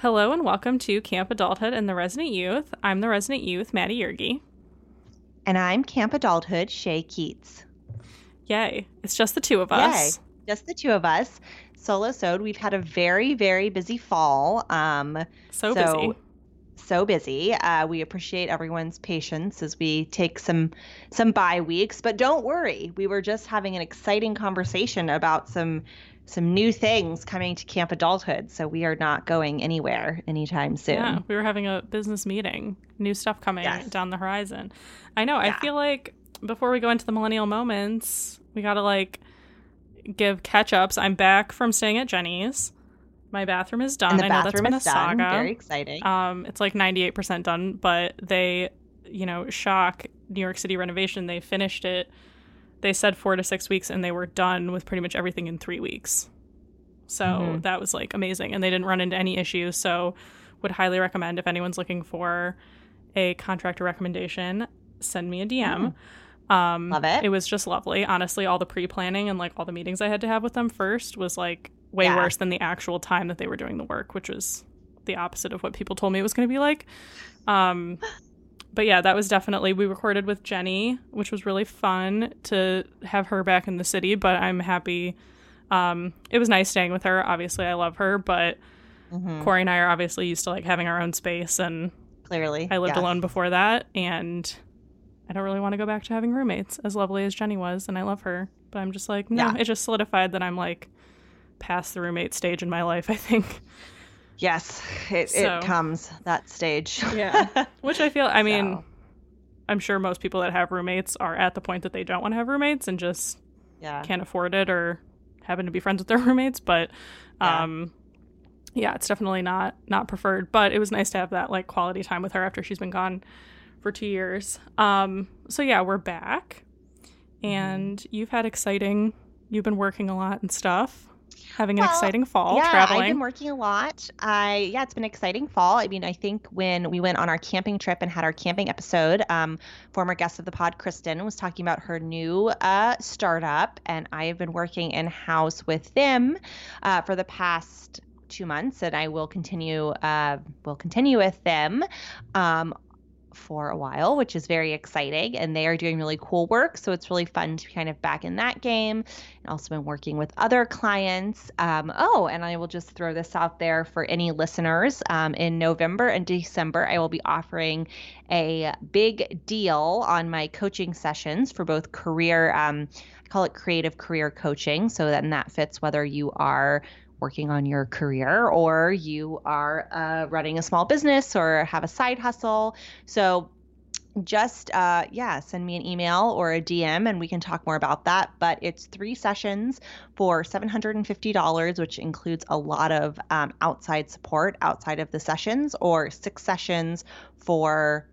Hello and welcome to Camp Adulthood and the Resident Youth. I'm the Resident Youth, Maddie Yergi. And I'm Camp Adulthood, Shay Keats. Yay. It's just the two of us. Yay. Just the two of us. Solo sewed. We've had a very, very busy fall. Um, So, busy. so busy. Uh, we appreciate everyone's patience as we take some some bye weeks, but don't worry. We were just having an exciting conversation about some some new things coming to Camp Adulthood, so we are not going anywhere anytime soon. Yeah, we were having a business meeting. New stuff coming Yes. down the horizon. I know. I feel like before we go into the millennial moments, we got to like give catch ups. I'm back from staying at Jenny's. My bathroom is done. And the I know that's bathroom been a is done. saga. Very exciting. Um, it's like 98% done, but they, you know, shock New York City renovation. They finished it. They said four to six weeks, and they were done with pretty much everything in three weeks. So Mhm. that was like amazing, and they didn't run into any issues. So, would highly recommend if anyone's looking for a contractor recommendation, send me a DM. Um, Love it. It was just lovely. Honestly, all the pre planning and like all the meetings I had to have with them first was like way Yeah. worse than the actual time that they were doing the work, which was the opposite of what people told me it was going to be like. Um, but yeah, that was definitely, we recorded with Jenny, which was really fun to have her back in the city, but I'm happy. Um, it was nice staying with her. Obviously, I love her, but Mhm. Corey and I are obviously used to like having our own space and Clearly, I lived yes. alone before that, and I don't really want to go back to having roommates, as lovely as Jenny was, and I love her. But I'm just like, no, Yeah. it just solidified that I'm like past the roommate stage in my life, I think. Yes, it, So- it comes that stage. Yeah. Which I feel, I mean, So, I'm sure most people that have roommates are at the point that they don't want to have roommates and just yeah. can't afford it or happen to be friends with their roommates. But, Yeah. um, yeah, it's definitely not not preferred. But it was nice to have that like quality time with her after she's been gone for two years. Um, so yeah, we're back, Mm-hmm. and you've had exciting. You've been working a lot and stuff, having an Well, exciting fall yeah, traveling. I've been working a lot. I yeah, it's been an exciting fall. I mean, I think when we went on our camping trip and had our camping episode, um, former guest of the pod, Kristen, was talking about her new uh, startup, and I have been working in house with them uh, for the past two months, and I will continue uh, will continue with them. Um, for a while, which is very exciting. And they are doing really cool work. So it's really fun to be kind of back in that game and also been working with other clients. Um, oh, and I will just throw this out there for any listeners. Um, in November and December, I will be offering a big deal on my coaching sessions for both career, um, I call it creative career coaching. So then that fits whether you are working on your career or you are uh, running a small business or have a side hustle. So just uh, yeah send me an email or a dm and we can talk more about that but it's three sessions for $750 which includes a lot of um, outside support outside of the sessions or six sessions for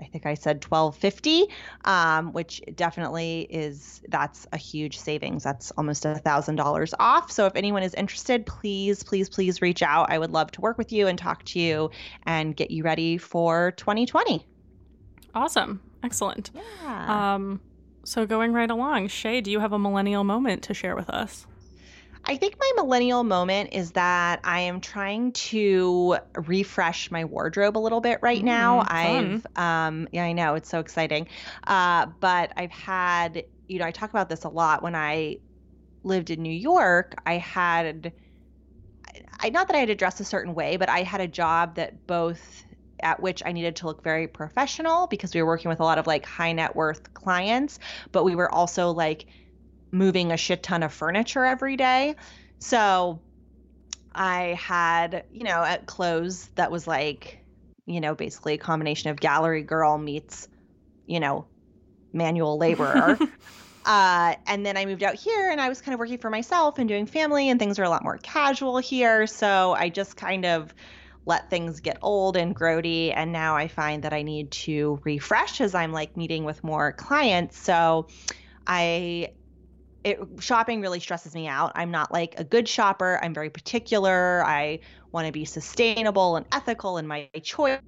I think I said 1250, um, which definitely is that's a huge savings. That's almost a thousand dollars off. So if anyone is interested, please, please, please reach out. I would love to work with you and talk to you and get you ready for 2020. awesome, excellent. Yeah. Um, so going right along, Shay, do you have a millennial moment to share with us? I think my millennial moment is that I am trying to refresh my wardrobe a little bit right now. Mm. I've um yeah, I know, it's so exciting. Uh but I've had, you know, I talk about this a lot when I lived in New York, I had I not that I had to dress a certain way, but I had a job that both at which I needed to look very professional because we were working with a lot of like high net worth clients, but we were also like moving a shit ton of furniture every day. So I had, you know, at clothes that was like, you know, basically a combination of gallery girl meets, you know, manual laborer. Uh, and then I moved out here and I was kind of working for myself and doing family, and things are a lot more casual here. So I just kind of let things get old and grody. And now I find that I need to refresh as I'm like meeting with more clients. So I it, shopping really stresses me out. I'm not like a good shopper. I'm very particular. I want to be sustainable and ethical in my choice.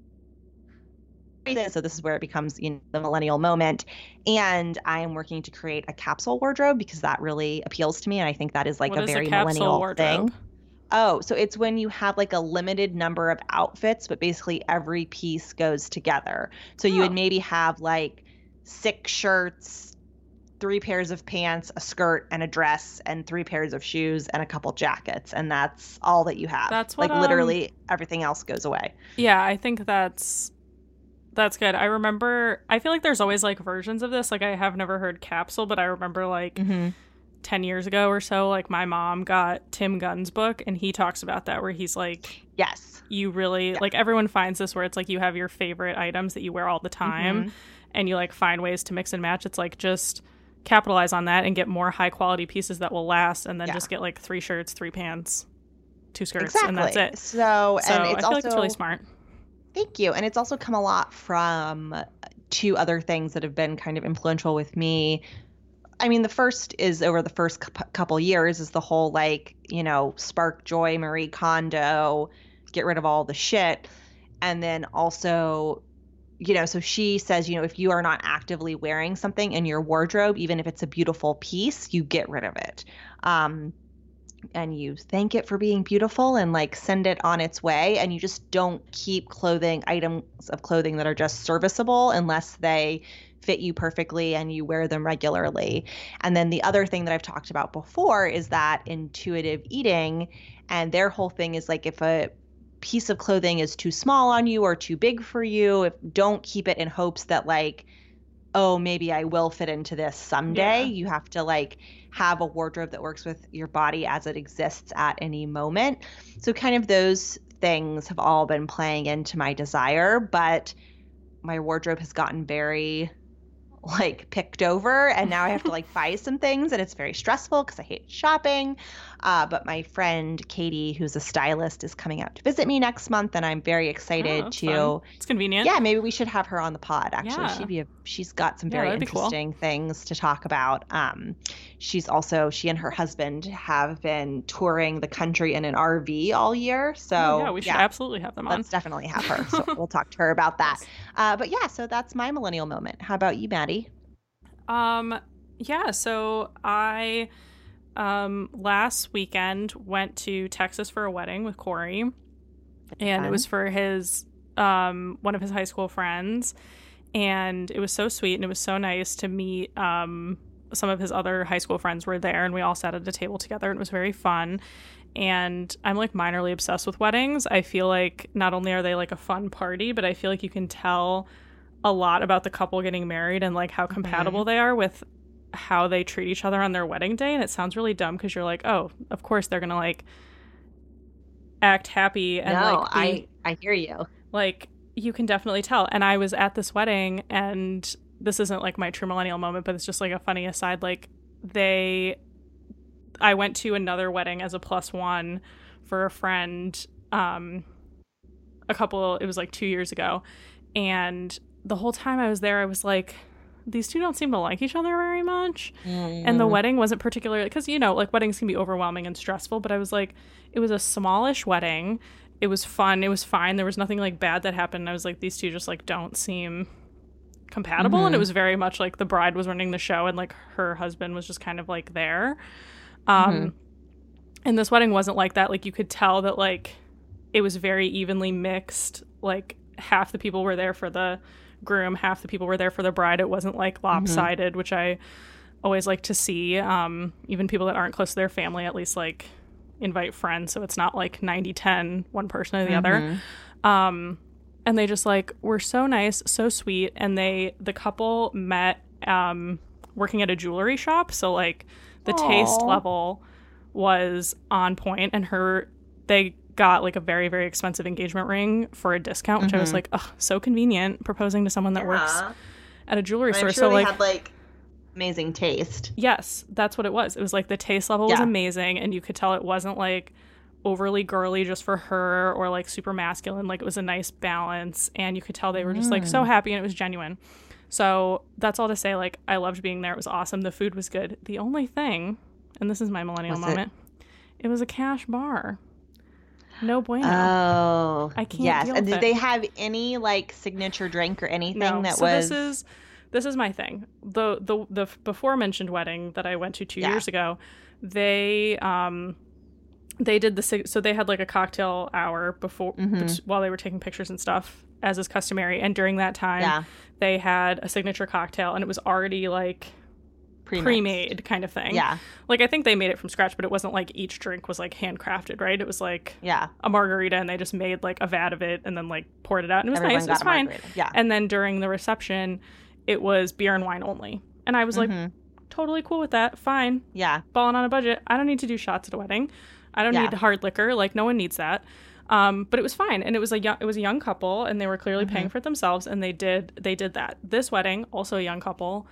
So this is where it becomes you know, the millennial moment, and I am working to create a capsule wardrobe because that really appeals to me, and I think that is like What a is very capsule millennial wardrobe? thing. Oh, so it's when you have like a limited number of outfits, but basically every piece goes together. So you Oh. would maybe have like six shirts, three pairs of pants, a skirt, and a dress, and three pairs of shoes, and a couple jackets, and that's all that you have. That's what, like um, literally everything else goes away. Yeah, I think that's that's good. I remember I feel like there's always like versions of this. Like I have never heard capsule, but I remember like Mm-hmm. 10 years ago or so like my mom got Tim Gunn's book and he talks about that where he's like Yes. you really Yeah. like everyone finds this where it's like you have your favorite items that you wear all the time Mhm. and you like find ways to mix and match. It's like just capitalize on that and get more high quality pieces that will last and then Yeah. just get like three shirts, three pants, two skirts Exactly. and that's it. So, So and I it's feel also like it's really smart. Thank you. And it's also come a lot from two other things that have been kind of influential with me. I mean, the first is over the first couple years is the whole like, you know, spark joy, Marie Kondo, get rid of all the shit. And then also, you know, so she says, you know, if you are not actively wearing something in your wardrobe, even if it's a beautiful piece, you get rid of it. Um, and you thank it for being beautiful and like send it on its way and you just don't keep clothing items of clothing that are just serviceable unless they fit you perfectly and you wear them regularly. And then the other thing that I've talked about before is that intuitive eating and their whole thing is like if a piece of clothing is too small on you or too big for you, if don't keep it in hopes that like oh, maybe I will fit into this someday. Yeah. You have to like have a wardrobe that works with your body as it exists at any moment. So, kind of those things have all been playing into my desire, but my wardrobe has gotten very like picked over and now I have to like buy some things and it's very stressful because I hate shopping. Uh, but my friend Katie, who's a stylist, is coming out to visit me next month and I'm very excited Oh, to fun. It's convenient. yeah, maybe we should have her on the pod. Actually, Yeah. she'd be a, she's got some very that'd be cool. interesting things to talk about. Um, she's also she and her husband have been touring the country in an RV all year. So Oh, yeah, we should absolutely have them on. let's definitely have her. So we'll talk to her about that. Uh, but yeah, so that's my millennial moment. How about you, Maddie? Um, yeah, so I um last weekend went to Texas for a wedding with Corey, and it was for his um one of his high school friends, and it was so sweet and it was so nice to meet um some of his other high school friends were there and we all sat at a table together and it was very fun. And I'm like minorly obsessed with weddings. I feel like not only are they like a fun party, but I feel like you can tell a lot about the couple getting married and like how compatible they are with how they treat each other on their wedding day and it sounds really dumb because you're like oh of course they're gonna like act happy and no, like be, I I hear you. like you can definitely tell and i was at this wedding and this isn't like my true millennial moment but it's just like a funny aside like they i went to another wedding as a plus one for a friend um a couple it was like two years ago and the whole time i was there i was like these two don't seem to like each other very much. And the Mm. wedding wasn't particularly because you know like weddings can be overwhelming and stressful but i was like it was a smallish wedding. It was fun. It was fine. There was nothing like bad that happened. I was like these two just like don't seem compatible. And it Mhm. was very much like the bride was running the show and like her husband was just kind of like there. Um Mhm. and this wedding wasn't like that. Like you could tell that like it was very evenly mixed. Like half the people were there for the groom half the people were there for the bride. It wasn't like lopsided which i always like to see. Um even people that aren't close to their family at least like invite friends so it's not like 90 10 one person or the other. Mhm. um and they just like were so nice so sweet and they the couple met um working at a jewelry shop so like the taste level was on point and her they got like a very very expensive engagement ring for a discount which i was Mhm. like oh so convenient proposing to someone that works at a jewelry store sure so they like had like amazing taste. Yes, that's what it was. It was like the taste level was amazing, and you could tell it wasn't like overly girly just for her or like super masculine. Like it was a nice balance, and you could tell they were just like so Mm. happy and it was genuine. So that's all to say. Like I loved being there. It was awesome. The food was good. The only thing, and this is my millennial Was it- moment, it? was a cash bar. No bueno. Oh, I can't Yes, and did it. they have any like signature drink or anything no. that so was? this is this is my thing. The the the before mentioned wedding that I went to two Yeah. years ago, they um they did the so they had like a cocktail hour before Mhm. bet- while they were taking pictures and stuff as is customary and during that time yeah, they had a signature cocktail and it was already like pre-mixed. pre-made kind of thing Yeah, like i think they made it from scratch but it wasn't like each drink was like handcrafted right it was like yeah. a margarita and they just made like a vat of it and then like poured it out and it was Everyone nice it was fine margarita. Yeah. and then during the reception it was beer and wine only and i was like Mhm. totally cool with that fine yeah, balling on a budget i don't need to do shots at a wedding i don't Yeah. need hard liquor like no one needs that um, but it was fine and it was a young it was a young couple and they were clearly Mm-hmm. paying for it themselves and they did they did that this wedding also a young couple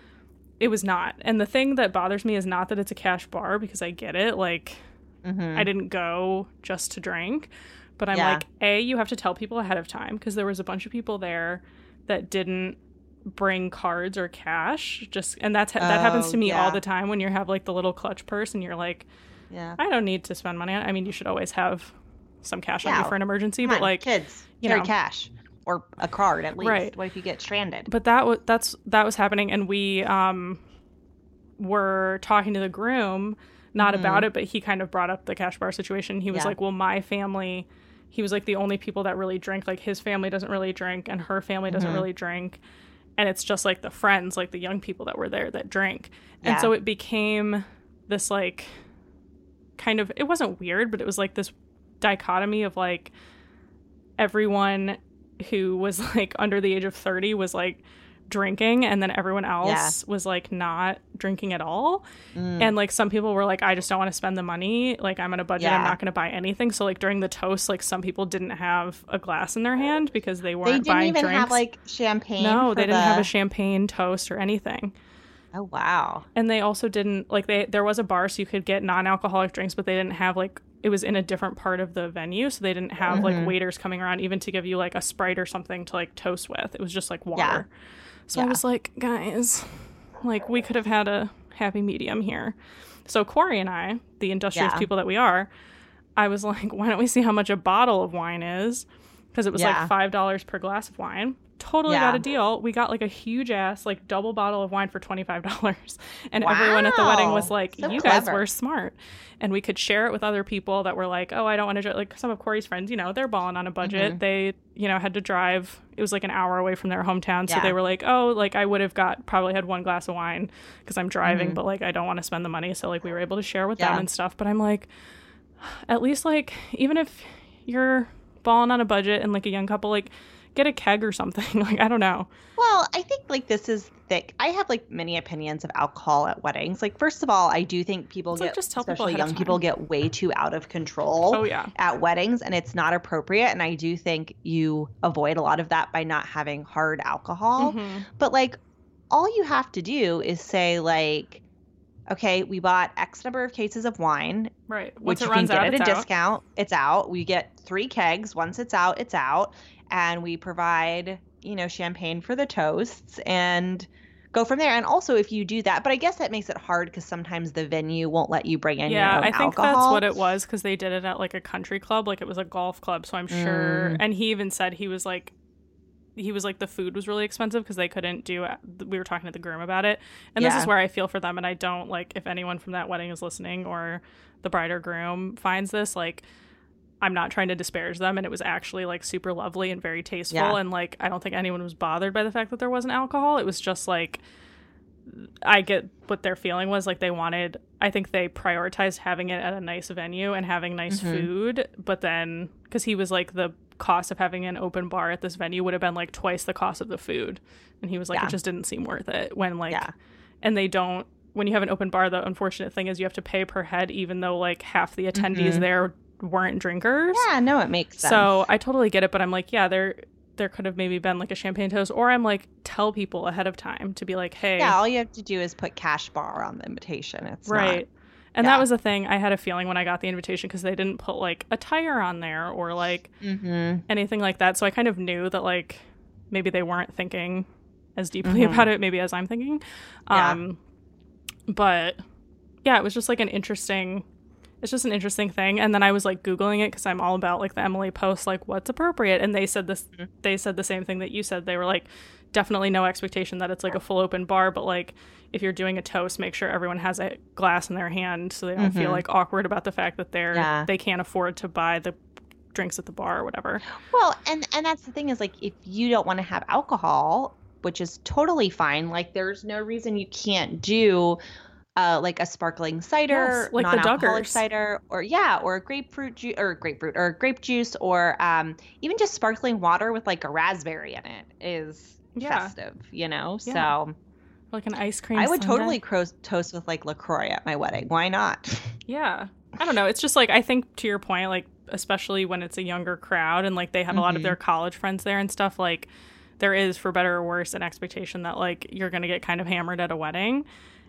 it was not and the thing that bothers me is not that it's a cash bar because i get it like Mhm. I didn't go just to drink, but I'm Yeah. like, A, you have to tell people ahead of time because there was a bunch of people there that didn't bring cards or cash just and that's that happens Oh, to me all the time when you have like the little clutch purse and you're like yeah. I don't need to spend money on I mean you should always have some cash on you for an emergency Come but on, like kids, you know. cash or a card at least. Right. What if you get stranded? but that was that's that was happening and we um were talking to the groom not Mhm. about it but he kind of brought up the cash bar situation he was Yeah. like well my family he was like the only people that really drink like his family doesn't really drink and her family doesn't Mhm. really drink and it's just like the friends like the young people that were there that drink and so it became this like kind of it wasn't weird but it was like this dichotomy of like everyone who was like under the age of 30 was like drinking and then everyone else was like not drinking at all Mm. and like some people were like i just don't want to spend the money like i'm on a budget i'm not going to buy anything so like during the toast like some people didn't have a glass in their hand because they they weren't didn't buying even drinks have like champagne. no they didn't have a champagne toast or anything Oh wow. and they also didn't like they there was a bar so you could get non-alcoholic drinks but they didn't have like it was in a different part of the venue so they didn't have Mhm. like waiters coming around even to give you like a sprite or something to like toast with it was just like water Yeah. so i was like guys like we could have had a happy medium here so corey and i the industrious Yeah. people that we are i was like why don't we see how much a bottle of wine is because it was Yeah. like five dollars per glass of wine. Totally got a deal. We got like a huge ass like double bottle of wine for $25 and everyone at the wedding was like So you guys were smart. And we could share it with other people that were like oh i don't want to like some of corey's friends you know they're balling on a budget. Mhm. they you know had to drive it was like an hour away from their hometown. So Yeah. they were like oh like i would have got probably had one glass of wine because i'm driving Mhm. but like i don't want to spend the money. So like we were able to share with Yeah. them and stuff. But i'm like at least like even if you're balling on a budget and like a young couple like get a keg or something like i don't know Well, I think like this is thick. I have like many opinions of alcohol at weddings. Like first of all, I do think people It's like, get just tell people especially ahead young people get way too out of control oh yeah at weddings and it's not appropriate and I do think you avoid a lot of that by not having hard alcohol. Mhm. But like all you have to do is say like okay, we bought X number of cases of wine, right which once it you runs can get out at it's a out. discount. It's out. We get three kegs. Once it's out, it's out. And we provide, you know, champagne for the toasts and go from there. And also, if you do that, but I guess that makes it hard because sometimes the venue won't let you bring in yeah your own i think alcohol. that's what it was because they did it at like a country club like it was a golf club so i'm sure Mm. and he even said he was like he was like the food was really expensive because they couldn't do we were talking to the groom about it and this is where i feel for them and i don't like if anyone from that wedding is listening or the bride or groom finds this like i'm not trying to disparage them and it was actually like super lovely and very tasteful Yeah. and like i don't think anyone was bothered by the fact that there wasn't alcohol it was just like I get what their feeling was like they wanted I think they prioritized having it at a nice venue and having nice Mhm. food but then cuz he was like the cost of having an open bar at this venue would have been like twice the cost of the food and he was like Yeah. it just didn't seem worth it when like Yeah. and they don't when you have an open bar the unfortunate thing is you have to pay per head even though like half the attendees Mhm. there weren't drinkers Yeah, no, it makes sense. so I totally get it, but I'm like, yeah, they're there could have maybe been like a champagne toast, or I'm like tell people ahead of time to be like, hey, Yeah, all you have to do is put cash bar on the invitation. It's right. Not, and yeah. that was the thing. I had a feeling when I got the invitation because they didn't put like a tire on there or like Mhm. anything like that. So I kind of knew that like maybe they weren't thinking as deeply Mhm. about it, maybe as I'm thinking. Yeah. Um, but yeah, it was just like an interesting. It's just an interesting thing. And then I was like googling it because I'm all about like the Emily post, like what's appropriate. And they said this. Mhm. They said the same thing that you said. They were like, definitely no expectation that it's like a full open bar, but like if you're doing a toast, make sure everyone has a glass in their hand so they don't feel Mhm. like awkward about the fact that they're Yeah. they can't afford to buy the drinks at the bar or whatever. Well, and and that's the thing is like if you don't want to have alcohol, which is totally fine, like there's no reason you can't do uh, like a sparkling cider, Yes, like non-alcoholic cider, or yeah, or a grapefruit juice, or grapefruit, or grape juice, or um, even just sparkling water with like a raspberry in it is Yeah. festive, you know. Yeah. So Like an ice cream. I would sundae. totally cro- toast with like Lacroix at my wedding. Why not? Yeah. I don't know. It's just like I think to your point, like especially when it's a younger crowd and like they have a lot of Mhm. their college friends there and stuff, like there is for better or worse an expectation that like you're gonna get kind of hammered at a wedding.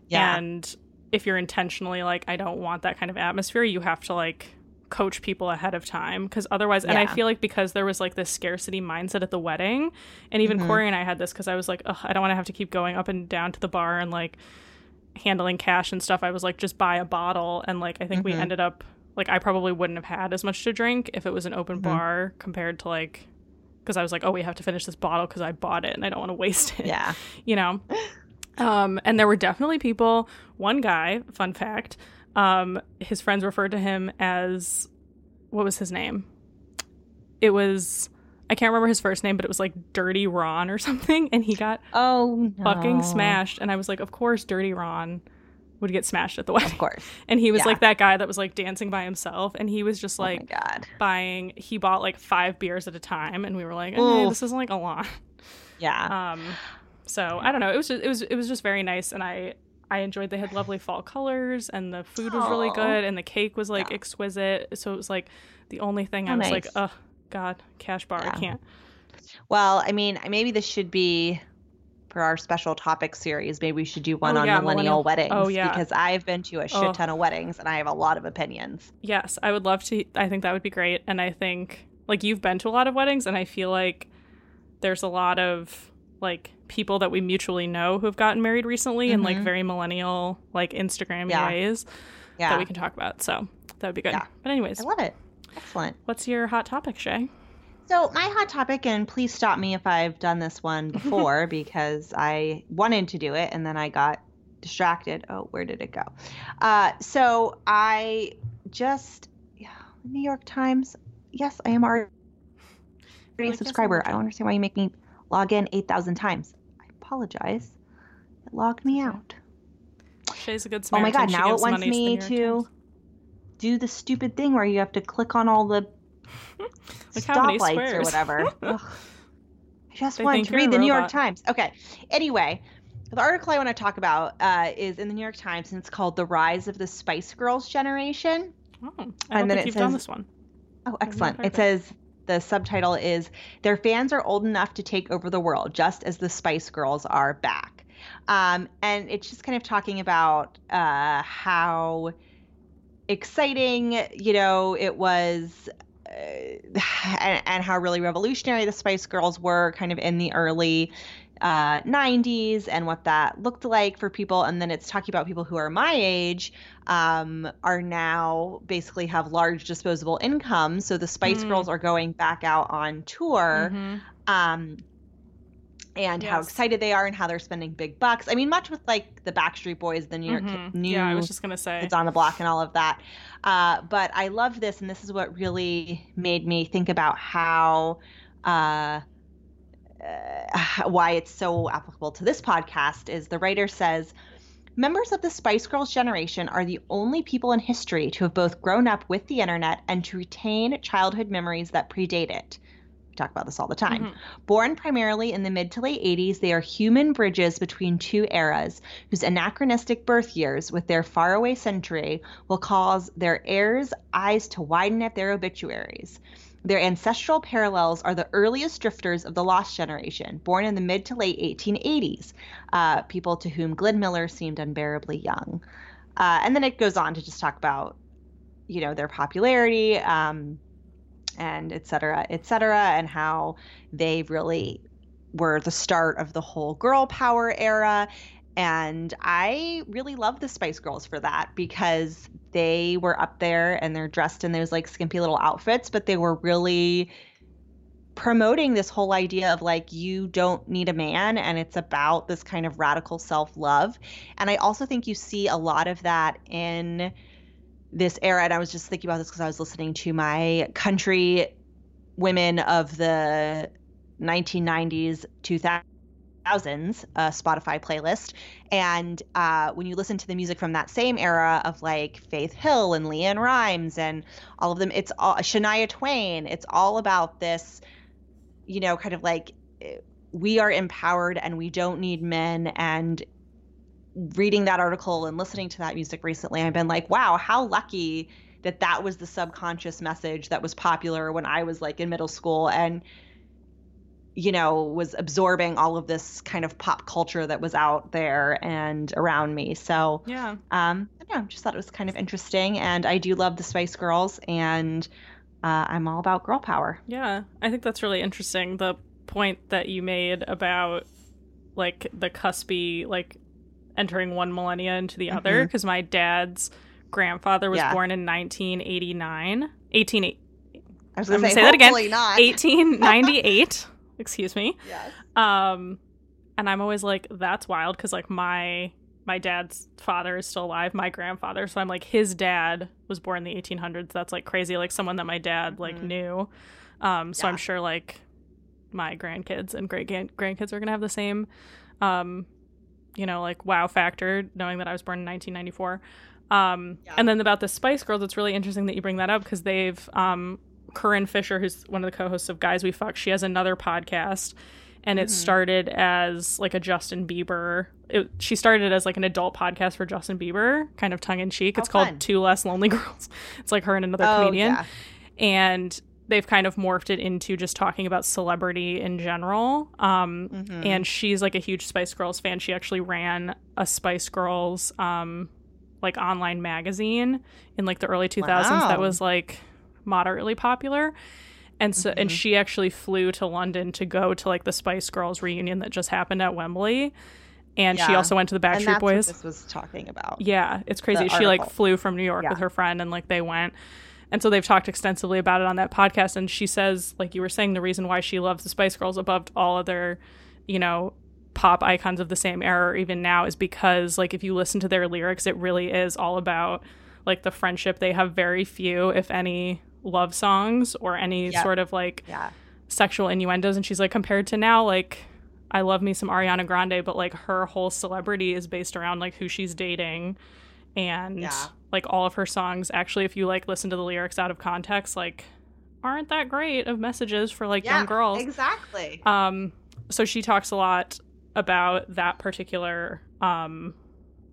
yeah. And if you're intentionally like, I don't want that kind of atmosphere, you have to like coach people ahead of time because otherwise and i feel like because there was like this scarcity mindset at the wedding and even Mhm. corey and i had this because i was like Ugh, i don't want to have to keep going up and down to the bar and like handling cash and stuff i was like just buy a bottle and like i think we Mhm. ended up like i probably wouldn't have had as much to drink if it was an open Mhm. bar compared to like because i was like oh we have to finish this bottle because i bought it and i don't want to waste it yeah. you know um and there were definitely people one guy fun fact um his friends referred to him as what was his name it was i can't remember his first name but it was like dirty ron or something and he got Oh, fucking smashed and i was like of course dirty ron would get smashed at the wedding Of course. and he was Yeah. like that guy that was like dancing by himself and he was just oh like my god. buying he bought like five beers at a time and we were like okay, this isn't like a lot Yeah. um, so I don't know. It was just, it was it was just very nice, and I I enjoyed. They had lovely fall colors, and the food was really good, and the cake was like Yeah. exquisite. So it was like the only thing oh, I Oh, was like, oh God, cash bar, Yeah. I can't. Well, I mean, maybe this should be for our special topic series. Maybe we should do one Oh, on yeah, millennial, millennial- oh, weddings. oh, yeah. Because I've been to a shit Oh. ton of weddings and I have a lot of opinions. Yes, I would love to. I think that would be great, and I think like you've been to a lot of weddings, and I feel like there's a lot of like people that we mutually know who have gotten married recently in like Mhm. very millennial like Instagram Yeah. ways Yeah. that we can talk about. So that would be good. Yeah. But anyways, I love it. Excellent. what's your hot topic, Shay? So, my hot topic, and please stop me if I've done this one before because I wanted to do it and then I got distracted. Oh, where did it go? Uh, so, I just, yeah, New York Times. Yes, I am already a yes, subscriber. I don't understand why you make me log in 8,000 times. I apologize. It logged me out. Shay's a good Oh my Samaritan. God, She now it wants me New to Times. do the stupid thing where you have to click on all the Look how stoplights or whatever. I just They wanted to read the New York. Times. Okay. Anyway, the article I want to talk about uh, is in the New York Times, and it's called "The Rise of the Spice Girls Generation." Oh, I don't And then think it you've done says- this one. Oh, excellent. It says the subtitle is Their fans are old enough to take over the world, just as the Spice Girls are back. Um, and it's just kind of talking about uh, how exciting, you know, it was. Uh, and, and how really revolutionary the Spice Girls were kind of in the early uh, 90s and what that looked like for people. And then it's talking about people who are my age um, are now basically have large disposable income. So the Spice Mm. Girls are going back out on tour. Mhm. Um, and how excited they are and how they're spending big bucks. I mean, much with like the Backstreet Boys, the New York Mhm. new Yeah, I was just gonna say. it's on the Block and all of that. Uh, but I love this, and this is what really made me think about how. Uh, uh, why it's so applicable to this podcast is the writer says members of the Spice Girls generation are the only people in history to have both grown up with the internet and to retain childhood memories that predate it. We talk about this all the time. Mhm. Born primarily in the mid to late 80s, they are human bridges between two eras whose anachronistic birth years, with their faraway century, will cause their heirs' eyes to widen at their obituaries. Their ancestral parallels are the earliest drifters of the Lost Generation, born in the mid to late 1880s, uh, people to whom Glenn Miller seemed unbearably young. Uh, and then it goes on to just talk about, you know, their popularity um, and et cetera, et cetera, and how they really were the start of the whole girl power era and I really love the Spice Girls for that because they were up there and they're dressed in those like skimpy little outfits, but they were really promoting this whole idea of like you don't need a man and it's about this kind of radical self-love. And I also think you see a lot of that in this era and I was just thinking about this because I was listening to my country women of the 1990s 2000 thousands uh, Spotify playlist. And uh, when you listen to the music from that same era of like Faith Hill and LeAnn Rimes and all of them, it's all Shania Twain. It's all about this, you know, kind of like we are empowered and we don't need men. And reading that article and listening to that music recently, I've been like, wow, how lucky that that was the subconscious message that was popular when I was like in middle school. And you know, was absorbing all of this kind of pop culture that was out there and around me. So yeah, um, I don't know, just thought it was kind of interesting, and I do love the Spice Girls, and uh, I'm all about girl power. Yeah, I think that's really interesting. The point that you made about like the cuspy, like entering one millennia into the mm-hmm. other, because my dad's grandfather was yeah. born in 1989, 18. I was going to say, say that again. Not. 1898. excuse me. Yes. Um, and I'm always like, that's wild because like my my dad's father is still alive, my grandfather. So I'm like, his dad was born in the 1800s. That's like crazy, like someone that my dad like mm-hmm. knew. Um, so yeah. I'm sure like my grandkids and great grandkids are gonna have the same, um, you know, like wow factor knowing that I was born in 1994. Um, yeah. And then about the Spice Girls, it's really interesting that you bring that up because they've um, Corinne Fisher, who's one of the co-hosts of Guys We Fuck, she has another podcast, and it mm-hmm. started as like a Justin Bieber. It, she started as like an adult podcast for Justin Bieber, kind of tongue in cheek. It's called Two Less Lonely Girls. It's like her and another oh, comedian, yeah. and they've kind of morphed it into just talking about celebrity in general. Um, mm-hmm. And she's like a huge Spice Girls fan. She actually ran a Spice Girls um, like online magazine in like the early 2000s wow. that was like moderately popular. And so mm-hmm. and she actually flew to London to go to like the Spice Girls reunion that just happened at Wembley. And yeah. she also went to the Backstreet Boys. this was talking about. Yeah, it's crazy. She like flew from New York yeah. with her friend and like they went. And so they've talked extensively about it on that podcast. And she says, like you were saying, the reason why she loves the Spice Girls above all other, you know, pop icons of the same era or even now is because like if you listen to their lyrics, it really is all about like the friendship. They have very few, if any, love songs or any yep. sort of like yeah. sexual innuendos. And she's like, compared to now, like, I love me some Ariana Grande, but like her whole celebrity is based around like who she's dating and yeah. like all of her songs actually if you like listen to the lyrics out of context like aren't that great of messages for like yeah, young girls exactly um so she talks a lot about that particular um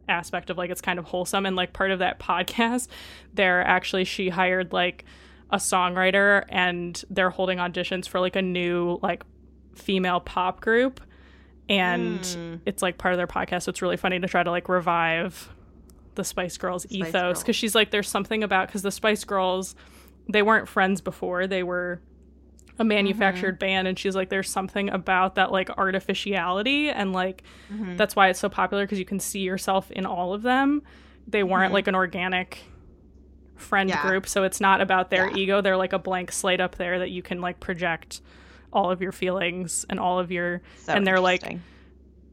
aspect of like it's kind of wholesome and like part of that podcast there actually she hired like a songwriter and they're holding auditions for like a new like female pop group and mm. it's like part of their podcast so it's really funny to try to like revive the spice girls spice ethos because she's like there's something about because the spice girls they weren't friends before they were a manufactured mm-hmm. band and she's like there's something about that like artificiality and like mm-hmm. that's why it's so popular because you can see yourself in all of them they weren't mm-hmm. like an organic friend yeah. group so it's not about their yeah. ego they're like a blank slate up there that you can like project all of your feelings and all of your so and they're like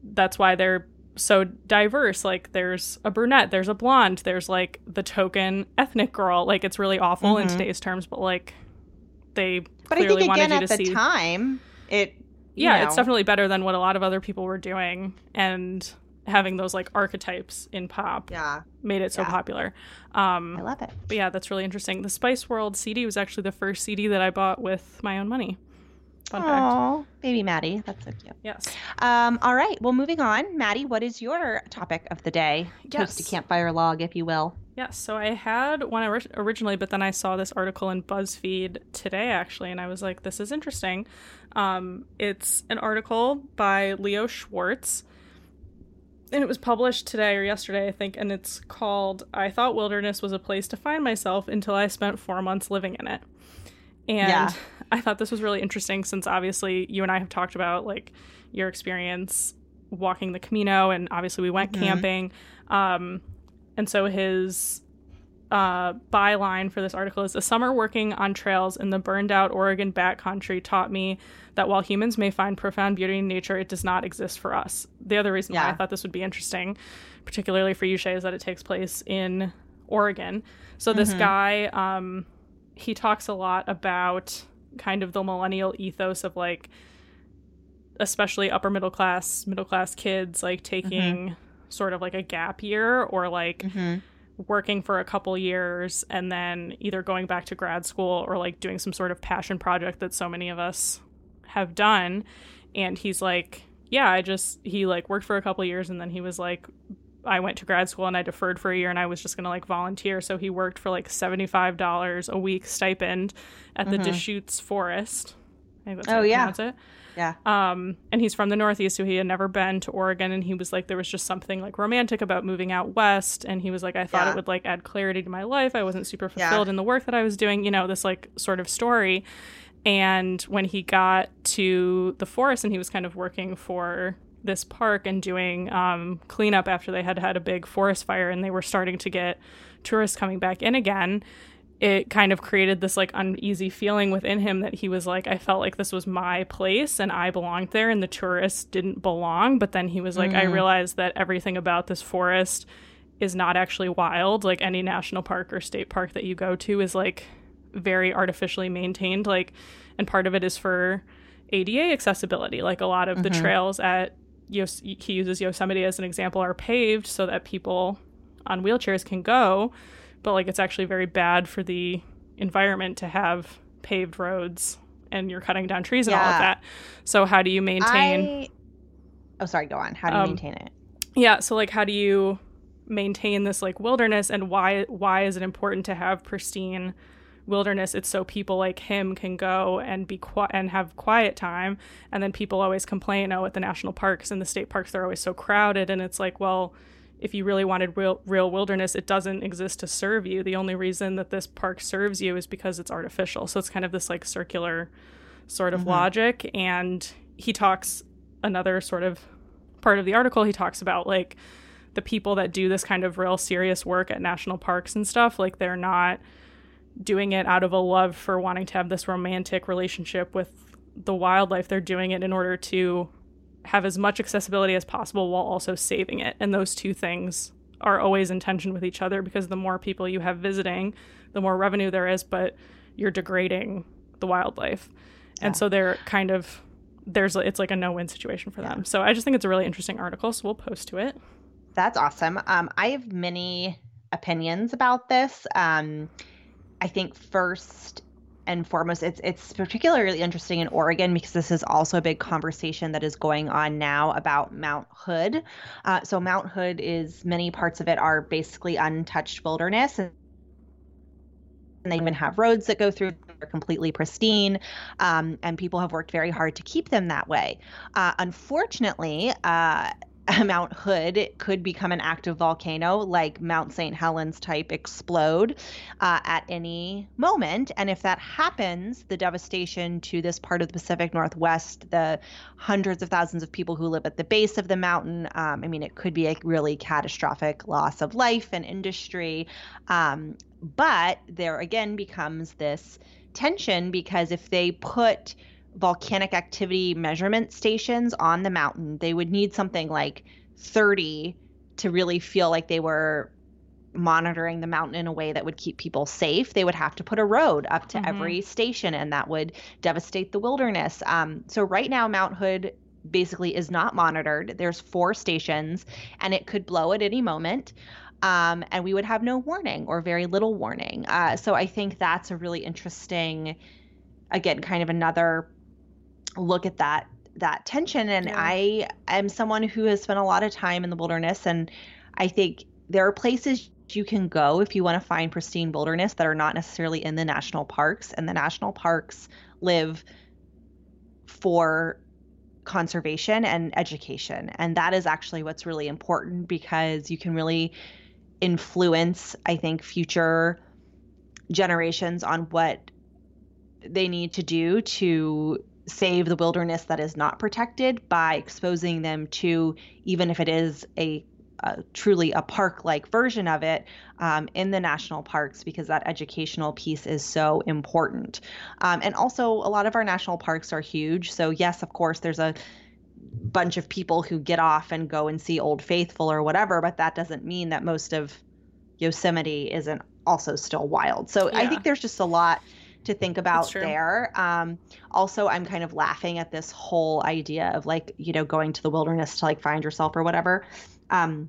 that's why they're so diverse like there's a brunette there's a blonde there's like the token ethnic girl like it's really awful mm-hmm. in today's terms but like they but clearly I think wanted again you at to the time it yeah know. it's definitely better than what a lot of other people were doing and having those like archetypes in pop yeah made it so yeah. popular um i love it but yeah that's really interesting the spice world cd was actually the first cd that i bought with my own money Fun Aww, fact. baby Maddie. That's so cute. Yes. Um, all right. Well, moving on. Maddie, what is your topic of the day? Yes. Toasty campfire log, if you will. Yes, so I had one originally, but then I saw this article in BuzzFeed today, actually, and I was like, this is interesting. Um, it's an article by Leo Schwartz, and it was published today or yesterday, I think, and it's called I Thought Wilderness Was a Place to Find Myself Until I Spent Four Months Living in It. And yeah. I thought this was really interesting since obviously you and I have talked about like your experience walking the Camino, and obviously we went mm-hmm. camping. Um, and so his uh, byline for this article is a summer working on trails in the burned out Oregon backcountry taught me that while humans may find profound beauty in nature, it does not exist for us. The other reason yeah. why I thought this would be interesting, particularly for you, Shay, is that it takes place in Oregon. So this mm-hmm. guy, um, he talks a lot about kind of the millennial ethos of like, especially upper middle class, middle class kids, like taking mm-hmm. sort of like a gap year or like mm-hmm working for a couple years and then either going back to grad school or like doing some sort of passion project that so many of us have done and he's like yeah i just he like worked for a couple years and then he was like i went to grad school and i deferred for a year and i was just going to like volunteer so he worked for like $75 a week stipend at mm-hmm. the deschutes forest oh yeah it. Yeah. Um, and he's from the Northeast, so he had never been to Oregon, and he was like, there was just something like romantic about moving out west, and he was like, I thought yeah. it would like add clarity to my life. I wasn't super fulfilled yeah. in the work that I was doing, you know, this like sort of story. And when he got to the forest, and he was kind of working for this park and doing um, cleanup after they had had a big forest fire, and they were starting to get tourists coming back in again it kind of created this like uneasy feeling within him that he was like i felt like this was my place and i belonged there and the tourists didn't belong but then he was like mm. i realized that everything about this forest is not actually wild like any national park or state park that you go to is like very artificially maintained like and part of it is for ada accessibility like a lot of mm-hmm. the trails at Yos- he uses yosemite as an example are paved so that people on wheelchairs can go but like it's actually very bad for the environment to have paved roads and you're cutting down trees and yeah. all of that. So how do you maintain I... Oh sorry, go on. How do you um, maintain it? Yeah, so like how do you maintain this like wilderness and why why is it important to have pristine wilderness it's so people like him can go and be quiet and have quiet time and then people always complain oh at the national parks and the state parks they're always so crowded and it's like well if you really wanted real real wilderness, it doesn't exist to serve you. The only reason that this park serves you is because it's artificial. So it's kind of this like circular sort of mm-hmm. logic. And he talks another sort of part of the article. He talks about like the people that do this kind of real serious work at national parks and stuff. Like they're not doing it out of a love for wanting to have this romantic relationship with the wildlife. They're doing it in order to have as much accessibility as possible while also saving it. And those two things are always in tension with each other because the more people you have visiting, the more revenue there is, but you're degrading the wildlife. Yeah. And so they're kind of there's it's like a no-win situation for yeah. them. So I just think it's a really interesting article, so we'll post to it. That's awesome. Um, I have many opinions about this. Um, I think first and foremost, it's it's particularly interesting in Oregon because this is also a big conversation that is going on now about Mount Hood. Uh, so Mount Hood is many parts of it are basically untouched wilderness, and they even have roads that go through they're completely pristine um, and people have worked very hard to keep them that way uh, unfortunately uh, Mount Hood could become an active volcano like Mount St. Helens type explode uh, at any moment. And if that happens, the devastation to this part of the Pacific Northwest, the hundreds of thousands of people who live at the base of the mountain, um, I mean, it could be a really catastrophic loss of life and industry. Um, but there again becomes this tension because if they put volcanic activity measurement stations on the mountain. They would need something like 30 to really feel like they were monitoring the mountain in a way that would keep people safe. They would have to put a road up to mm-hmm. every station, and that would devastate the wilderness. Um, so, right now, Mount Hood basically is not monitored. There's four stations, and it could blow at any moment. Um, and we would have no warning or very little warning. Uh, so I think that's a really interesting, again, kind of another look at that that tension and yeah. i am someone who has spent a lot of time in the wilderness and i think there are places you can go if you want to find pristine wilderness that are not necessarily in the national parks. And the national parks live for conservation and education. And that is actually what's really important because you can really influence, I think, future generations on what they need to do to save the wilderness that is not protected by exposing them to, even if it is a uh, truly a park like version of it um, in the national parks because that educational piece is so important. Um, and also, a lot of our national parks are huge. So, yes, of course, there's a bunch of people who get off and go and see Old Faithful or whatever, but that doesn't mean that most of Yosemite isn't also still wild. So, yeah. I think there's just a lot to think about there. Um, also, I'm kind of laughing at this whole idea of like, you know, going to the wilderness to like find yourself or whatever. Um,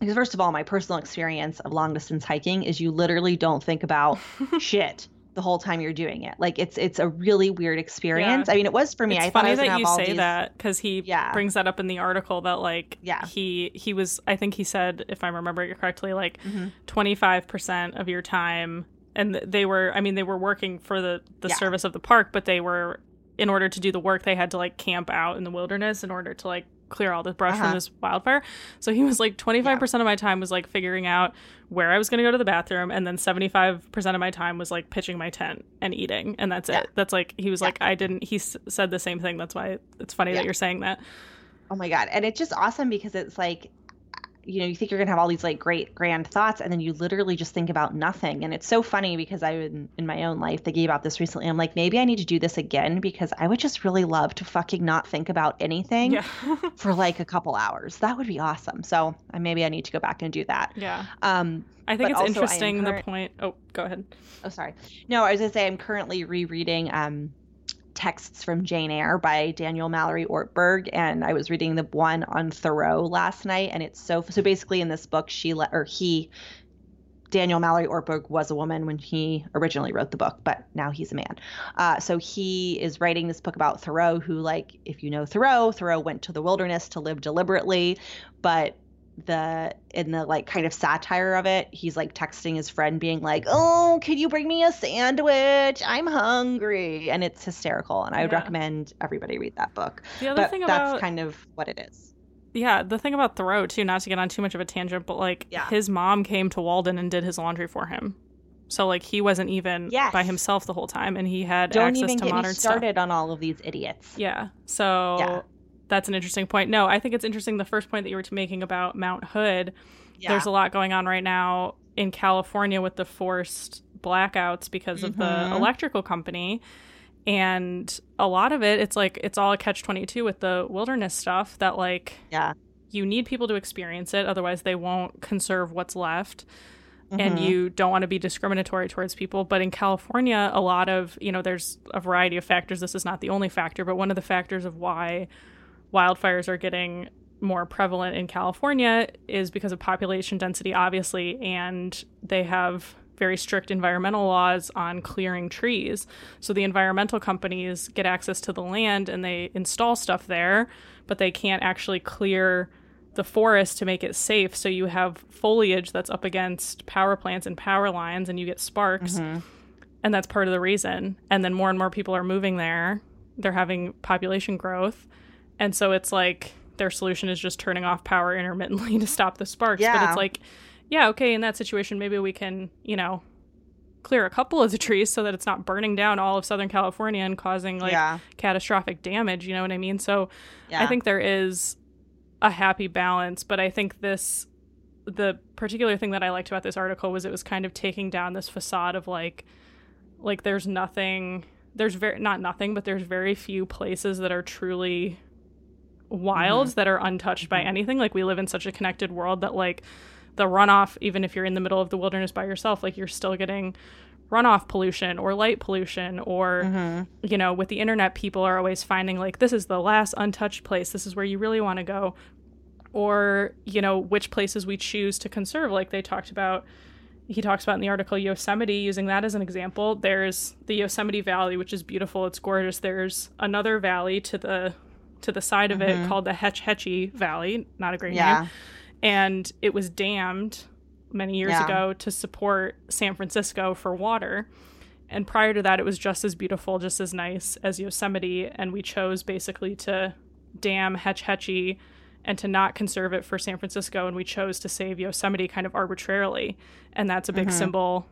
because first of all, my personal experience of long distance hiking is you literally don't think about shit the whole time you're doing it. Like it's it's a really weird experience. Yeah. I mean, it was for me. It's I funny thought that you say these... that because he yeah. brings that up in the article that like yeah. he he was I think he said if I'm remembering it correctly like 25 mm-hmm. percent of your time and they were I mean they were working for the the yeah. service of the park, but they were in order to do the work they had to like camp out in the wilderness in order to like clear all the brush uh-huh. from this wildfire. So he was like 25% yeah. of my time was like figuring out where I was going to go to the bathroom and then 75% of my time was like pitching my tent and eating and that's yeah. it. That's like he was like I didn't he s- said the same thing. That's why it's funny that you're saying that. Oh my god. And it's just awesome because it's like you know you think you're gonna have all these like great grand thoughts and then you literally just think about nothing and it's so funny because i in, in my own life thinking about this recently i'm like maybe i need to do this again because i would just really love to fucking not think about anything yeah. for like a couple hours that would be awesome so uh, maybe i need to go back and do that yeah um I think it's interesting current... the point. Oh, go ahead. Oh, sorry. No, I was gonna say I'm currently rereading um texts from Jane Eyre by Daniel Mallory Ortberg, and I was reading the one on Thoreau last night, and it's so so basically in this book she let or he Daniel Mallory Ortberg was a woman when he originally wrote the book, but now he's a man. Uh, so he is writing this book about Thoreau, who, like, if you know Thoreau, Thoreau went to the wilderness to live deliberately, but the in the like kind of satire of it he's like texting his friend being like oh could you bring me a sandwich i'm hungry and it's hysterical and i would yeah. recommend everybody read that book the other but thing that's kind of what it is yeah the thing about thoreau too not to get on too much of a tangent but like yeah. his mom came to walden and did his laundry for him so like he wasn't even yes. by himself the whole time and he had Don't access even to get modern me started stuff. on all of these idiots yeah so yeah that's an interesting point. No, I think it's interesting the first point that you were making about Mount Hood. Yeah. There's a lot going on right now in California with the forced blackouts because mm-hmm. of the mm-hmm. electrical company. And a lot of it, it's like it's all a catch 22 with the wilderness stuff that, like, yeah, you need people to experience it. Otherwise, they won't conserve what's left. Mm-hmm. and you don't want to be discriminatory towards people. But in California, a lot of, you know, there's a variety of factors. This is not the only factor, but one of the factors of why wildfires are getting more prevalent in California is because of population density, obviously, and they have very strict environmental laws on clearing trees. So the environmental companies get access to the land and they install stuff there, but they can't actually clear the forest to make it safe. So you have foliage that's up against power plants and power lines and you get sparks. Mm-hmm. And that's part of the reason. And then more and more people are moving there. They're having population growth and so it's like their solution is just turning off power intermittently to stop the sparks. Yeah. But it's like, yeah, okay, in that situation, maybe we can, you know, clear a couple of the trees so that it's not burning down all of Southern California and causing like yeah. catastrophic damage. You know what I mean? So yeah. I think there is a happy balance, but I think this the particular thing that I liked about this article was it was kind of taking down this facade of like like there's nothing there's very not nothing, but there's very few places that are truly wilds mm-hmm. that are untouched by mm-hmm. anything. Like we live in such a connected world that like the runoff, even if you're in the middle of the wilderness by yourself, like you're still getting runoff pollution or light pollution or mm-hmm. you know with the internet people are always finding like this is the last untouched place this is where you really want to go or you know which places we choose to conserve like they talked about he talks about in the article Yosemite using that as an example there's the Yosemite Valley which is beautiful it's gorgeous there's another valley to the to the side of mm-hmm. it called the Hetch Hetchy Valley, not a great yeah. name. And it was dammed many years Yeah. ago to support San Francisco for water. And prior to that, it was just as beautiful, just as nice as Yosemite. And we chose basically to dam Hetch Hetchy and to not conserve it for San Francisco. And we chose to save Yosemite kind of arbitrarily. And that's a big Mhm. symbol.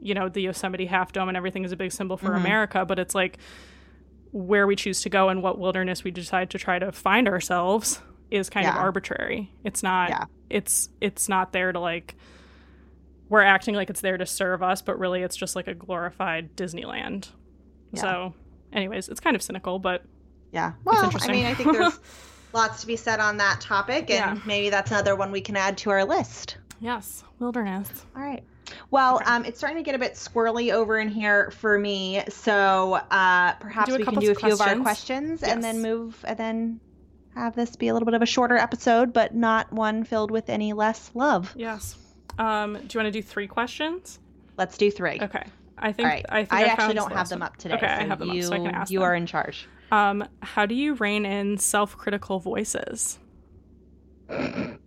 You know, the Yosemite Half Dome and everything is a big symbol for Mhm. America, but it's like where we choose to go and what wilderness we decide to try to find ourselves is kind of arbitrary. It's not Yeah. it's it's not there to like we're acting like it's there to serve us, but really it's just like a glorified Disneyland. Yeah. So anyways, it's kind of cynical, but Yeah. Well, I mean, I think there's lots to be said on that topic, and Yeah. maybe that's another one we can add to our list. yes, wilderness. All right. Well, Okay. um, it's starting to get a bit squirrely over in here for me, so uh, perhaps we can do a few of our questions. questions and then move, and then have this be a little bit of a shorter episode, but not one filled with any less love. Yes. Um, do you want to do three questions? Let's do three. Okay. I think All right. I think I, I, actually don't have them one. up today. Okay, I have them up, you, so I can ask You them. are in charge. Um, how do you rein in self-critical voices?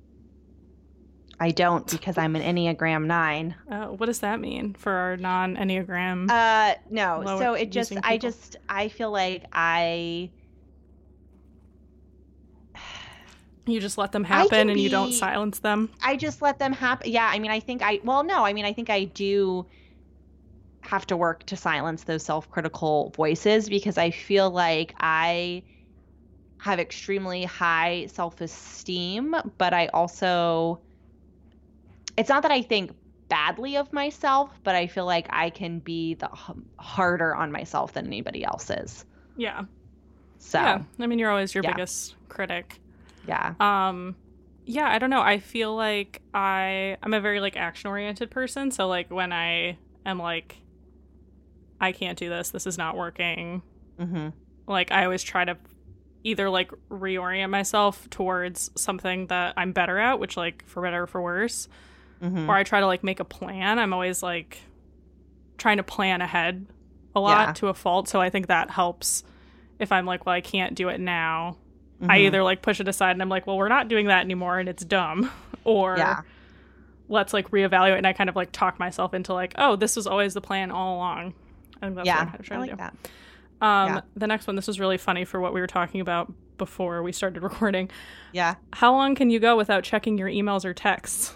I don't because I'm an Enneagram nine. Uh, what does that mean for our non-enneagram? Uh, no. So it just, using I just, I feel like I. you just let them happen and you don't silence them. I just let them happen. Yeah, I mean, I think I well, no, I mean, I think I do have to work to silence those self-critical voices because I feel like I have extremely high self-esteem, but I also it's not that I think badly of myself, but I feel like I can be the h- harder on myself than anybody else is. Yeah. So, Yeah. I mean, you're always your Yeah. biggest critic. yeah. Um yeah, I don't know. I feel like I I'm a very like action oriented person, so like when I am like I can't do this, this is not working. Mhm. Like I always try to either like reorient myself towards something that I'm better at, which like for better or for worse, Mhm. or I try to like make a plan. I'm always like trying to plan ahead a lot Yeah. to a fault, so I think that helps if I'm like, well, I can't do it now. I Mhm. either like push it aside and I'm like, well, we're not doing that anymore and it's dumb, or Yeah. let's like reevaluate and I kind of like talk myself into like, oh, this was always the plan all along. I think that's what I'm Yeah. I like to do. that. Um, Yeah. The next one, this was really funny for what we were talking about before we started recording. Yeah. How long can you go without checking your emails or texts?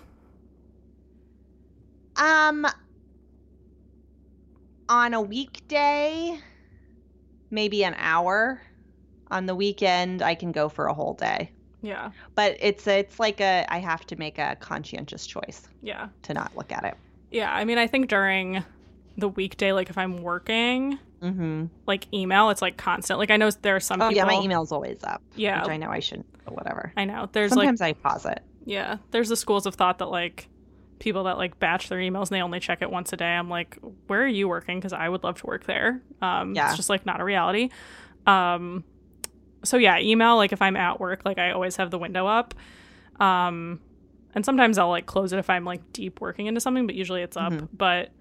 Um, on a weekday, maybe an hour. On the weekend, I can go for a whole day. Yeah, But it's it's like a I have to make a conscientious choice yeah, to not look at it. yeah. I mean, I think during the weekday, like if I'm working, Mm-hmm. like email, it's like constant. Like I know there are some Oh people. yeah, my email's always up. Yeah, which I know I shouldn't. But whatever. I know. There's like Sometimes I pause it. Yeah, there's the schools of thought that like people that like batch their emails and they only check it once a day. I'm like, where are you working? Because I would love to work there. Um, Yeah. it's just like not a reality. Um, so yeah, email like if I'm at work, like I always have the window up. Um, and sometimes I'll like close it if I'm like deep working into something, but usually it's up. Mhm. But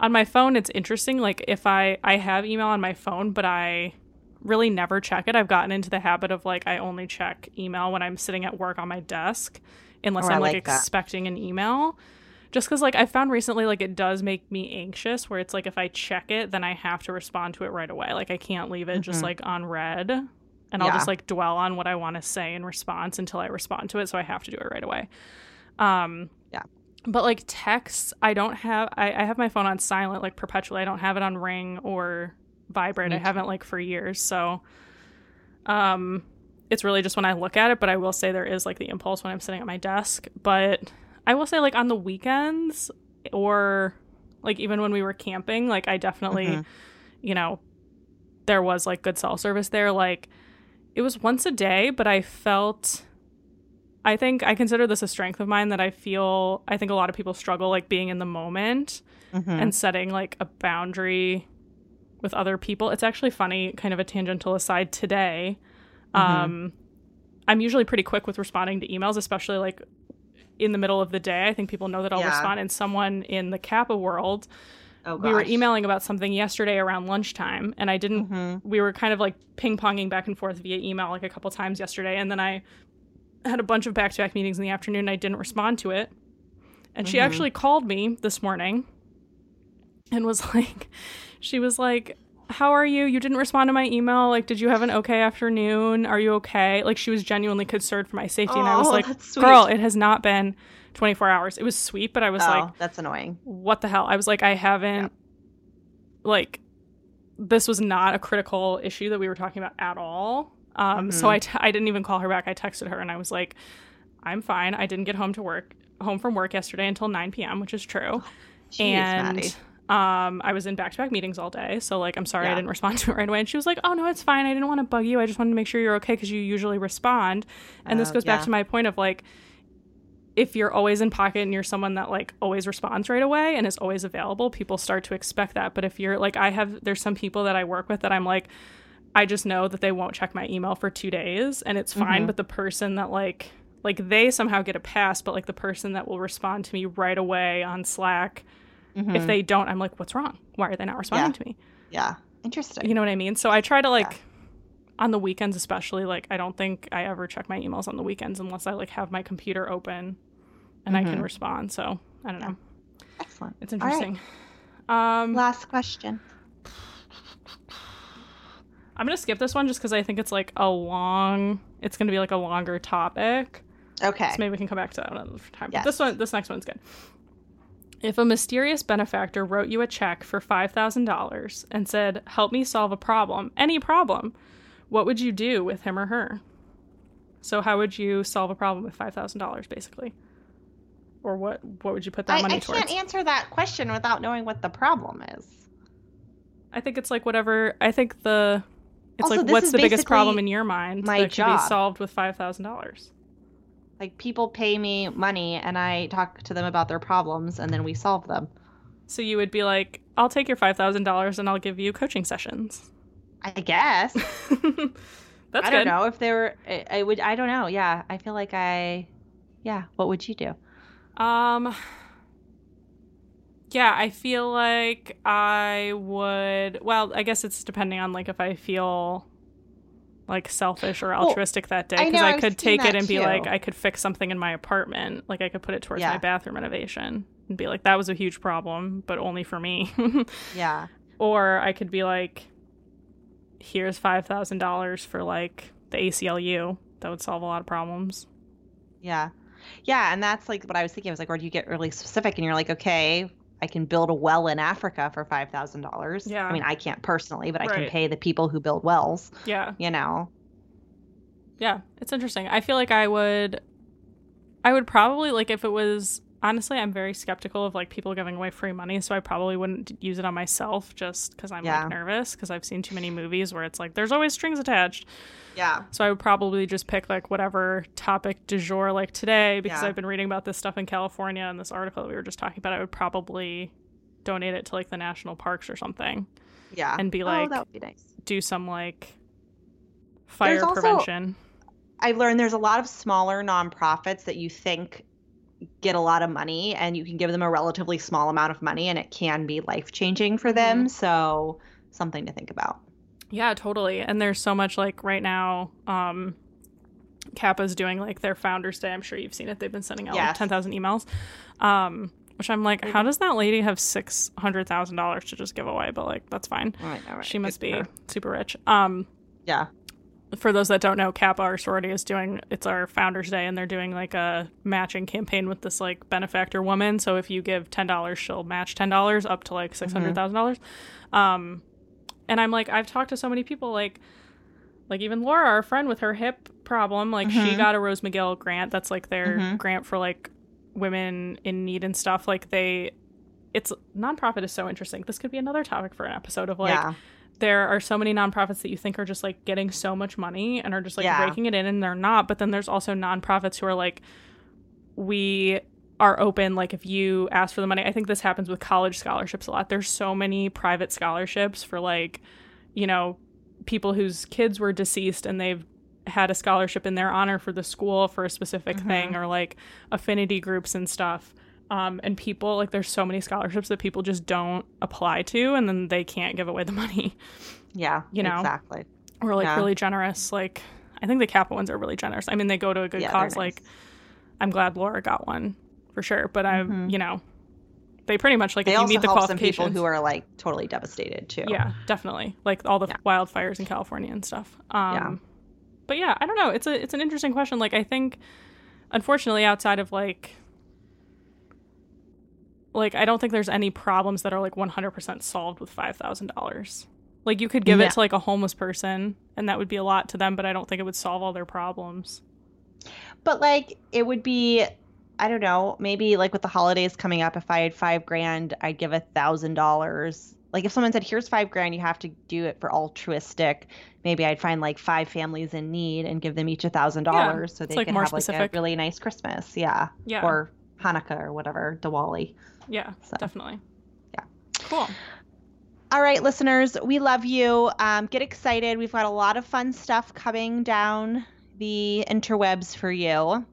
on my phone, it's interesting. Like if I I have email on my phone, but I really never check it. I've gotten into the habit of like I only check email when I'm sitting at work on my desk, unless Oh, I'm like, like expecting an email. Just because like I found recently like it does make me anxious where it's like if I check it then I have to respond to it right away. Like I can't leave it just Mhm. like on red. And I'll just like dwell on what I want to say in response until I respond to it. So I have to do it right away. Um Yeah. But like texts, I don't have I, I have my phone on silent like perpetually. I don't have it on ring or vibrate. I haven't like for years. So um it's really just when I look at it, but I will say there is like the impulse when I'm sitting at my desk. But I will say like on the weekends or like even when we were camping, like I definitely, Mhm. you know, there was like good cell service there. Like it was once a day, but I felt I think I consider this a strength of mine that I feel I think a lot of people struggle like being in the moment Mhm. and setting like a boundary with other people. It's actually funny, kind of a tangential aside today. Mhm. Um I'm usually pretty quick with responding to emails, especially like in the middle of the day. I think people know that I'll Yeah. respond and someone in the Kappa world, oh, we were emailing about something yesterday around lunchtime and I didn't Mhm. we were kind of like ping-ponging back and forth via email like a couple times yesterday and then I had a bunch of back-to-back meetings in the afternoon and I didn't respond to it. And she Mhm. actually called me this morning and was like, she was like, How are you? You didn't respond to my email. Like, did you have an okay afternoon? Are you okay? Like, she was genuinely concerned for my safety. and I was Oh, like. Girl, it has not been 24 hours. It was sweet, but I was oh, like, that's annoying. What the hell? I was like, I haven't, like, this was not a critical issue that we were talking about at all. Um, So Mhm. I, t- I didn't even call her back. I texted her and I was like, I'm fine. I didn't get home to work home from work yesterday until 9 p.m., which is true. Jeez, and Maddie. Um, I was in back-to-back meetings all day, so like I'm sorry I didn't respond to it right away. And she was like, "Oh no, it's fine. I didn't want to bug you. I just wanted to make sure you're okay because you usually respond." And this Oh, goes back to my point of like, if you're always in pocket and you're someone that like always responds right away and is always available, people start to expect that. But if you're like, I have, there's some people that I work with that I'm like, I just know that they won't check my email for two days and it's fine. Mhm. But the person that like, like they somehow get a pass, but like the person that will respond to me right away on Slack, if Mhm. they don't, I'm like, what's wrong? Why are they not responding Yeah. to me? yeah, interesting. You know what I mean? So I try to like on the weekends especially, like I don't think I ever check my emails on the weekends unless I like have my computer open and I can Mhm. respond. So I don't Yeah. know. Excellent. It's All right. interesting. Um Last question. I'm gonna skip this one just because I think it's like a long it's gonna be like a longer topic. Okay. So maybe we can come back to that another time. Yes. But this one this next one's good. If a mysterious benefactor wrote you a check for $5,000 and said, Help me solve a problem, any problem, what would you do with him or her? So, how would you solve a problem with $5,000 basically? Or what, what would you put that I, money I towards? can't answer that question without knowing what the problem is. I think it's like whatever, I think the, it's Also, like, what's the biggest problem in your mind that could be solved with $5,000? Like people pay me money and I talk to them about their problems and then we solve them. So, you would be like, I'll take your $5,000 and I'll give you coaching sessions. I guess. That's good. I good. don't know if they were. I, I would. I don't know. Yeah, I feel like I. Yeah. What would you do? Um Yeah, I feel like I would well, I guess it's depending on like if I feel like selfish or Well, altruistic that day because know, I, I could take it and be like I could fix something in my apartment, like I could put it towards Yeah. my bathroom renovation and be like that was a huge problem, but only for me. Yeah. or I could be like here's $5,000 for like the ACLU. That would solve a lot of problems. Yeah. Yeah, and that's like what I was thinking. I was like, or do you get really specific and you're like, okay, I can build a well in Africa for five thousand dollars. Yeah. I mean, I can't personally, but I can pay the people who build wells. Yeah. You know. Yeah, it's interesting. I feel like I would I would probably like if it was honestly I'm very skeptical of like people giving away free money, so I probably wouldn't use it on myself just cuz I'm Yeah. like nervous cuz I've seen too many movies where it's like there's always strings attached. Yeah. So I would probably just pick like whatever topic du jour like today because Yeah. I've been reading about this stuff in California and this article that we were just talking about. I would probably donate it to like the national parks or something. Yeah. And be oh, like- that would be nice. Do some like fire There's also- prevention. I've learned there's a lot of smaller nonprofits that you think get a lot of money and you can give them a relatively small amount of money and it can be life changing for them. So something to think about. Yeah, totally. And there's so much like right now, um Kappa's doing like their founders day. I'm sure you've seen it. They've been sending out like 10,000 emails. Um which I'm like, how does that lady have six hundred thousand dollars to just give away? But like, that's fine. Right, all right. She must be super rich. Um, Yeah. For those that don't know, Kappa, our sorority, is doing it's our Founders Day, and they're doing like a matching campaign with this like benefactor woman. So if you give ten dollars, she'll match ten dollars up to like six hundred thousand dollars. Um, and I'm like, I've talked to so many people, like, like even Laura, our friend with her hip problem, like she Mhm. got a Rose McGill grant. That's like their Mhm. grant for like women in need and stuff. Like they, it's nonprofit is so interesting. This could be another topic for an episode of like yeah. There are so many nonprofits that you think are just like getting so much money and are just like Yeah. raking it in and they're not but then there's also nonprofits who are like we are open like if you ask for the money i think this happens with college scholarships a lot there's so many private scholarships for like you know people whose kids were deceased and they've had a scholarship in their honor for the school for a specific Mhm. thing or like affinity groups and stuff um, and people like there's so many scholarships that people just don't apply to and then they can't give away the money Yeah. you know, Exactly. or like Yeah. really generous. Like I think the Kappa ones are really generous. I mean, they go to a good Yeah, cause. nice. Like I'm glad Laura got one for sure. But I'm, Mhm. you know, they pretty much like They if you meet the qualifications. people who are like totally devastated too. yeah, definitely. Like all the Yeah. wildfires in California and stuff. Um, Yeah. But yeah, I don't know. It's a it's an interesting question. Like I think, unfortunately, outside of like. Like I don't think there's any problems that are like 100% solved with five thousand dollars. Like you could give Yeah. it to like a homeless person, and that would be a lot to them. But I don't think it would solve all their problems. But like it would be I don't know, maybe like with the holidays coming up, if I had five grand, I'd give a thousand dollars. Like if someone said, Here's five grand, you have to do it for altruistic, maybe I'd find like five families in need and give them each a thousand dollars so they like, can have like a really nice Christmas. Yeah. Yeah. Or Hanukkah or whatever, Diwali. Yeah, So, definitely. yeah. Cool. All right, listeners, we love you. Um, get excited. We've got a lot of fun stuff coming down the interwebs for you.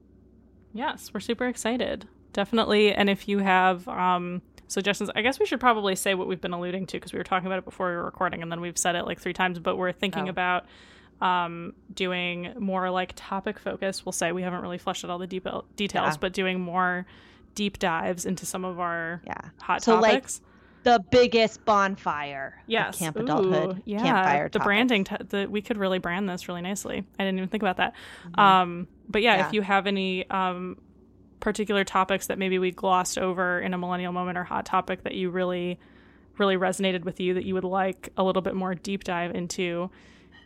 Yes, we're super excited. Definitely. And if you have um, suggestions, I guess we should probably say what we've been alluding to because we were talking about it before we were recording and then we've said it like three times, but we're thinking Oh. about um, doing more like topic focus. We'll say we haven't really fleshed out all the deep details, Yeah. but doing more deep dives into some of our Yeah. hot So, like, topics. The biggest bonfire of yes. Camp Ooh, Adulthood. Yeah. campfire the topics. branding, t- the, we could really brand this really nicely. I didn't even think about that. Mhm. Um, but yeah, Yeah. if you have any um, particular topics that maybe we glossed over in a millennial moment or hot topic that you really, really resonated with you that you would like a little bit more deep dive into,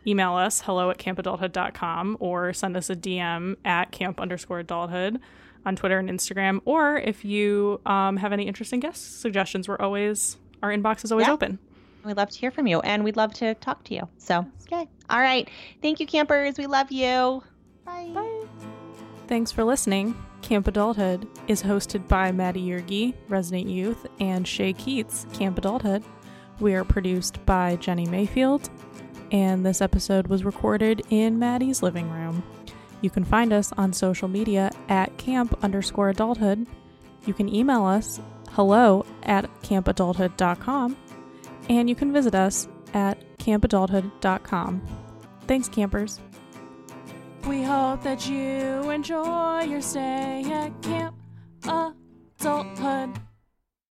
email us hello at campadulthood.com or send us a DM at camp underscore adulthood on Twitter and Instagram. Or if you um, have any interesting guest suggestions, we're always, our inbox is always Yeah. open. We'd love to hear from you and we'd love to talk to you. So, okay. All right. Thank you, campers. We love you. Bye. Bye. Thanks for listening. Camp Adulthood is hosted by Maddie Yergi, Resident Youth, and Shay Keats, Camp Adulthood. We are produced by Jenny Mayfield, and this episode was recorded in Maddie's living room. You can find us on social media at camp underscore adulthood. You can email us hello at campadulthood.com, and you can visit us at campadulthood.com. Thanks, campers. We hope that you enjoy your stay at Camp Adulthood.